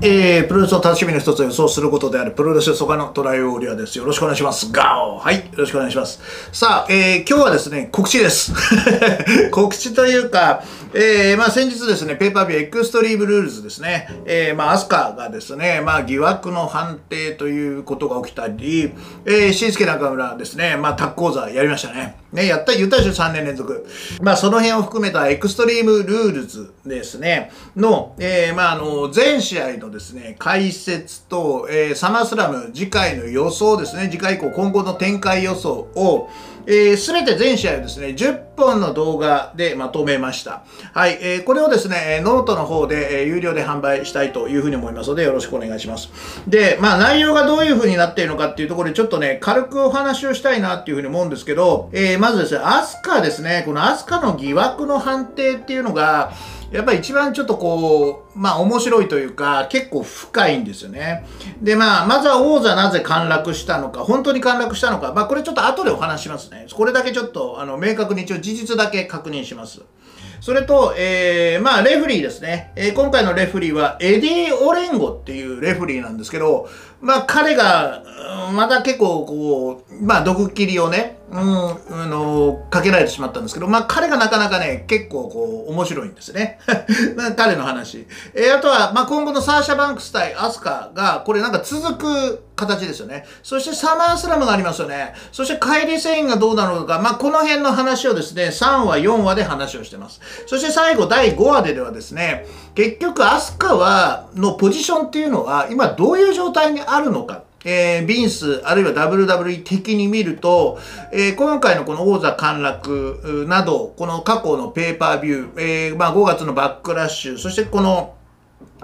えー、プロレスの楽しみの一つを予想することであるプロレスそばのトライオーリアです。よろしくお願いします。ガオはい、よろしくお願いします。さあ、えー、今日はですね、告知です。告知というか、えー、まあ先日ですね、ペーパービューエクストリームルールズですね、えー、まあアスカがですね、まあ疑惑の判定ということが起きたり、えー、新助中村ですね、まあタッ講座やりましたね。ね、やった、言ったでしょ、3年連続。まあその辺を含めたエクストリームルールズですね、の、えー、まああの、全試合のですね、解説と、えー、サマースラム次回の予想ですね、次回以降今後の展開予想を、えー、全て全試合をですね、10本の動画でまとめました。はい、えー、これをですね、ノートの方で、えー、有料で販売したいというふうに思いますので、よろしくお願いします。で、まあ内容がどういうふうになっているのかっていうところで、ちょっとね、軽くお話をしたいなっていうふうに思うんですけど、えー、まずですね、アスカですね、このアスカの疑惑の判定っていうのが、やっぱり一番ちょっとこう、まあ面白いというか、結構深いんですよね。で、まあ、まずは王座なぜ陥落したのか、本当に陥落したのか、まあこれちょっと後でお話しますね。これだけちょっと、あの、明確に一応事実だけ確認します。それと、えー、まあ、レフリーですね。えー、今回のレフリーは、エディ・オレンゴっていうレフリーなんですけど、まあ、彼が、また結構、こう、まあ、毒霧をね、うん、あの、かけられてしまったんですけど、まあ彼がなかなかね、結構こう、面白いんですね。彼の話。えー、あとは、まあ今後のサーシャ・バンクス対アスカが、これなんか続く形ですよね。そしてサマースラムがありますよね。そしてカイリ・セインがどうなのか、まあこの辺の話をですね、3話、4話で話をしてます。そして最後、第5話でではですね、結局アスカは、のポジションっていうのは、今どういう状態にあるのか。えー、ビンス、あるいは WWE 的に見ると、えー、今回のこの王座陥落など、この過去のペーパービュー、えー、まあ5月のバックラッシュ、そしてこの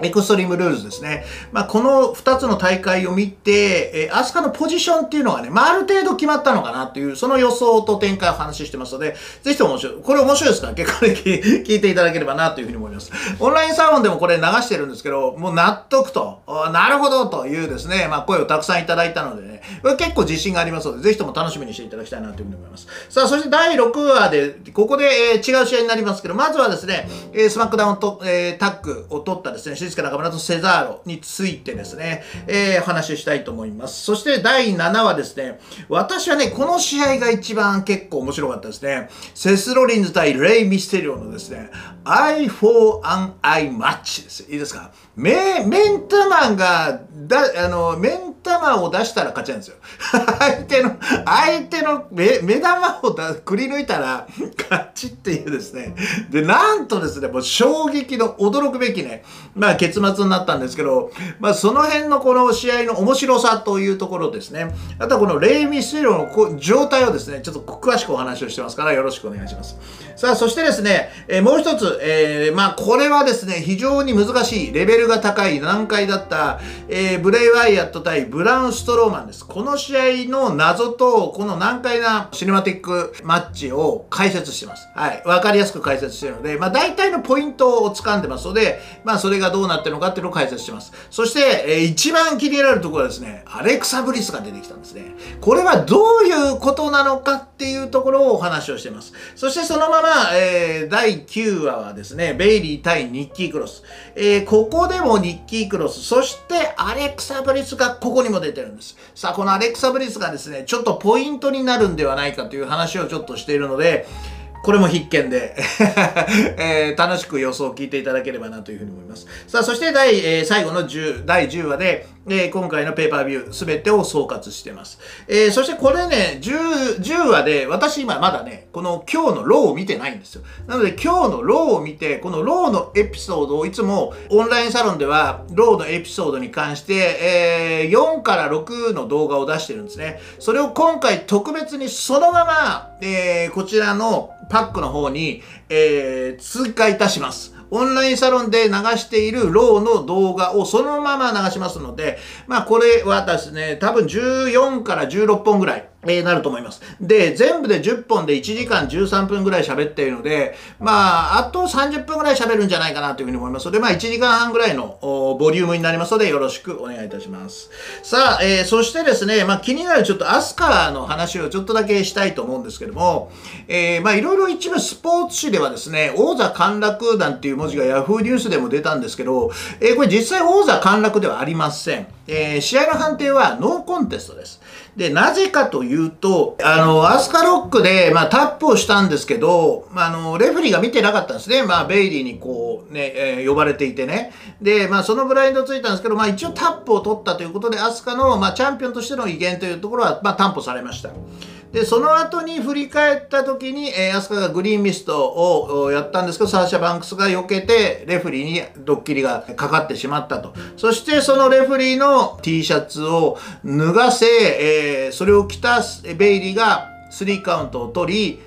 エクストリームルールズですね。まあ、この2つの大会を見て、えー、アスカのポジションっていうのがね、まあ、ある程度決まったのかなっていう、その予想と展開を話してますので、ぜひとも面白い。これ面白いですか？ら、結構ね、聞いていただければなというふうに思います。オンラインサロンでもこれ流してるんですけど、もう納得と、なるほどというですね、まあ、声をたくさんいただいたのでね、これ結構自信がありますので、ぜひとも楽しみにしていただきたいなというふうに思います。さあ、そして第6話で、ここで、えー、違う試合になりますけど、まずはですね、え、スマックダウンと、えー、タッグを取ったですね、静か中村とセザーロについてですね、えー、お話ししたいと思います。そして第7話ですね、私はね、この試合が一番結構面白かったですね。セスロリンズ対レイ・ミステリオのですね、I for an I マッチです。いいですかメメンタマンが、だ、あの、メンタマンを出したら勝ちなんですよ。相手の、相手の目、目玉をだくり抜いたら勝ちっていうですね。で、なんとですね、もう衝撃の驚くべきね、まあ結末になったんですけど、まあその辺のこの試合の面白さというところですね。あとはこのレイ・ミステロの状態をですね、ちょっと詳しくお話をしてますからよろしくお願いします。さあ、そしてですね、えー、もう一つ、えー、まあこれはですね、非常に難しいレベルが高い難解だった、えー、ブレイ・ワイヤット対ブラウン・ストローマンです。この試合の謎と、この難解なシネマティックマッチを解説してます。はい。わかりやすく解説してるので、まあ大体のポイントを掴んでますので、まあそれがどううなってるのかっていうのを解説します。そして、えー、一番気になるところはですね、アレクサ・ブリスが出てきたんですね。これはどういうことなのかっていうところをお話をしています。そしてそのまま、えー、第9話はですね、ベイリー対ニッキー・クロス。えー、ここでもニッキー・クロス、そしてアレクサ・ブリスがここにも出てるんです。さあ、このアレクサ・ブリスがですね、ちょっとポイントになるんではないかという話をちょっとしているので、これも必見で えー、楽しく予想を聞いていただければなというふうに思います。さあ、そして第、えー、最後の10、第10話で、えー、今回のペーパービューすべてを総括してます。えー、そしてこれね、10、10話で、私今まだね、この今日のローを見てないんですよ。なので今日のローを見て、このローのエピソードをいつもオンラインサロンでは、ローのエピソードに関して、えー、4から6の動画を出してるんですね。それを今回特別にそのまま、えー、こちらのパックの方に、えー、追加いたします。オンラインサロンで流しているローの動画をそのまま流しますので、まあこれはですね、多分14から16本ぐらい。え、なると思います。で、全部で10本で1時間13分ぐらい喋っているので、まあ、あと30分ぐらい喋るんじゃないかなというふうに思いますので、まあ、1時間半ぐらいのボリュームになりますので、よろしくお願いいたします。さあ、えー、そしてですね、まあ、気になるちょっとアスカの話をちょっとだけしたいと思うんですけども、えー、まあ、いろいろ一部スポーツ紙ではですね、王座陥落団っていう文字が Yahoo ニュースでも出たんですけど、えー、これ実際王座陥落ではありません。えー、試合の判定はノーコンテストです。で、なぜかというと、あの、アスカロックで、まあ、タップをしたんですけど、まあ、の、レフリーが見てなかったんですね。まあ、ベイリーにこう、ね、えー、呼ばれていてね。で、まあ、そのブラインド突いたんですけど、まあ、一応タップを取ったということで、アスカの、まあ、チャンピオンとしての威厳というところは、まあ、担保されました。で、その後に振り返った時に、えー、アスカがグリーンミストをやったんですけど、サーシャ・バンクスが避けて、レフリーにドッキリがかかってしまったと。そして、そのレフリーの T シャツを脱がせ、えー、それを着たベイリーが3カウントを取り、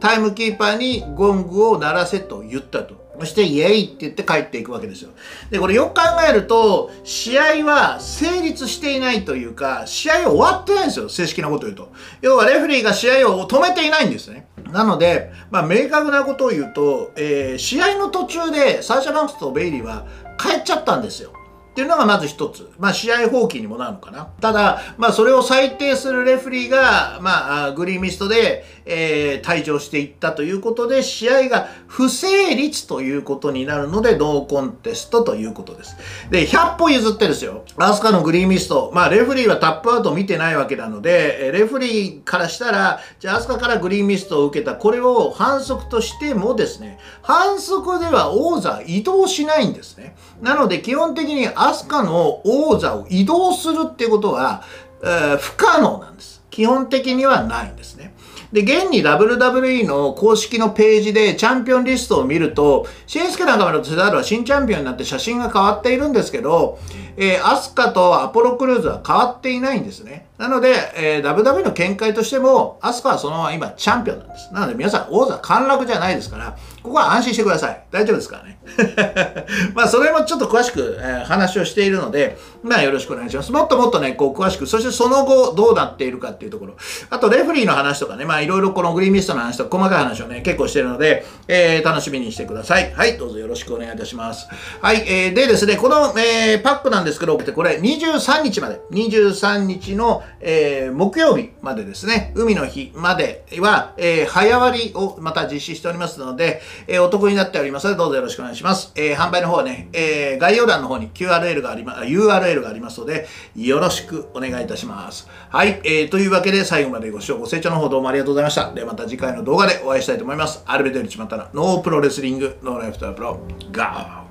タイムキーパーにゴングを鳴らせと言ったと。そしてイエイって言って帰っていくわけですよ。で、これよく考えると、試合は成立していないというか、試合終わってないんですよ。正式なこと言うと。要はレフェリーが試合を止めていないんですね。なので、まあ、明確なことを言うと、えー、試合の途中でサーシャ・バンクスとベイリーは帰っちゃったんですよ。っていうのがまず一つ。まあ、試合放棄にもなるのかな。ただ、まあ、それを裁定するレフリーが、まあ、グリーンミストで、えー、退場していったということで、試合が不成立ということになるので、ノーコンテストということです。で、100歩譲ってですよ。アスカのグリーンミスト。まあ、レフリーはタップアウトを見てないわけなので、レフリーからしたら、じゃあアスカからグリーンミストを受けた、これを反則としてもですね、反則では王座移動しないんですね。なので、基本的にアスカの王座を移動するっていうことは、えー、不可能なんです。基本的にはないんですね。で、現に WWE の公式のページでチャンピオンリストを見ると、シンスケ中村とセダールは新チャンピオンになって写真が変わっているんですけど、えー、アスカとアポロクルーズは変わっていないんですね。なので、えー、WWE の見解としても、アスカはそのまま今チャンピオンなんです。なので皆さん王座陥落じゃないですから、ここは安心してください。大丈夫ですからね。まあ、それもちょっと詳しく、えー、話をしているので、まあ、よろしくお願いします。もっともっとね、こう、詳しく、そしてその後、どうなっているかっていうところ。あと、レフリーの話とかね、まあ、いろいろこのグリーンミストの話と、細かい話をね、結構してるので、えー、楽しみにしてください。はい、どうぞよろしくお願いいたします。はい、えー、でですね、この、えー、パックなんですけど、これ、23日まで、23日の、えー、木曜日までですね、海の日までは、えー、早割をまた実施しておりますので、えー、お得になっておりますので、どうぞよろしくお願いします。えー、販売の方はね、えー、概要欄の方に QRL がありま、URL がありますので、よろしくお願いいたします。はい、えー、というわけで最後までご視聴ご清聴の方どうもありがとうございました。ではまた。次回の動画でお会いしたいと思います。 arrivederci またな、no pro wrestling, no life トアプロ、ガー